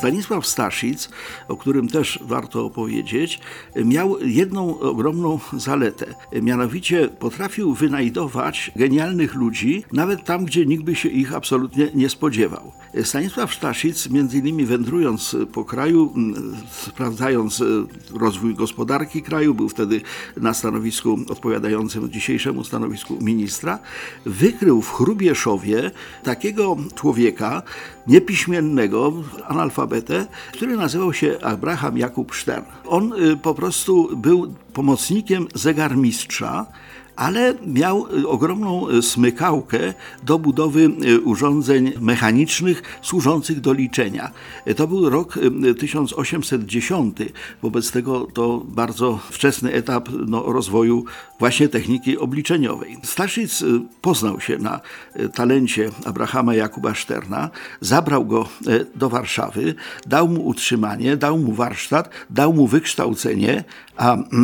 Stanisław Staszic, o którym też warto opowiedzieć, miał jedną ogromną zaletę. Mianowicie potrafił wynajdować genialnych ludzi, nawet tam, gdzie nikt by się ich absolutnie nie spodziewał. Stanisław Staszic, między innymi wędrując po kraju, sprawdzając rozwój gospodarki kraju, był wtedy na stanowisku odpowiadającym dzisiejszemu stanowisku ministra, wykrył w Chrubieszowie takiego człowieka niepiśmiennego, analfabetę, który nazywał się Abraham Jakub Stern. On y, po prostu był pomocnikiem zegarmistrza, ale miał y, ogromną y, smykałkę do budowy y, urządzeń mechanicznych służących do liczenia. To był rok 1810, wobec tego to bardzo wczesny etap no, rozwoju właśnie techniki obliczeniowej. Staszic poznał się na talencie Abrahama Jakuba Szterna, zabrał go do Warszawy, dał mu utrzymanie, dał mu warsztat, dał mu wykształcenie,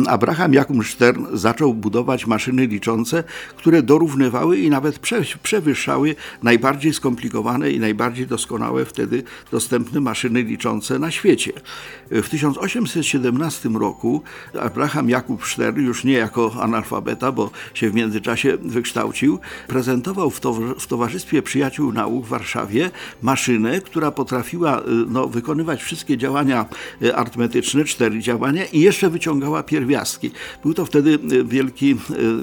a Abraham Jakub Stern zaczął budować maszyny liczące, które dorównywały i nawet przewyższały najbardziej skomplikowane i najbardziej doskonałe wtedy dostępne maszyny liczące na świecie. W 1817 roku Abraham Jakub Stern, już nie jako analfabeta, bo się w międzyczasie wykształcił, prezentował w, Towarzystwie Przyjaciół Nauk w Warszawie maszynę, która potrafiła y, no, wykonywać wszystkie działania y, arytmetyczne, cztery działania i jeszcze wyciągała pierwiastki. Był to wtedy y, wielki,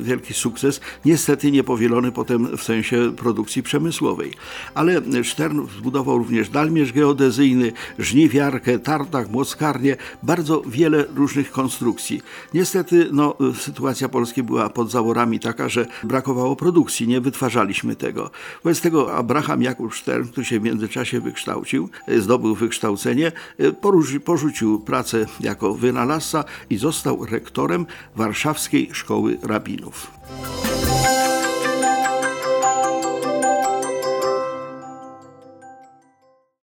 wielki sukces, niestety niepowielony potem w sensie produkcji przemysłowej. Ale Stern zbudował również dalmierz geodezyjny, żniwiarkę, tartak, młockarnię, bardzo wiele różnych konstrukcji. Niestety no, sytuacja Polski była pod zaworami taka, że brakowało produkcji, nie wytwarzaliśmy tego. Wobec tego Abraham Jakub Stern, który się w międzyczasie wykształcił, zdobył wykształcenie, porzucił pracę jako wynalazca i został rektorem Warszawskiej Szkoły Rabinów.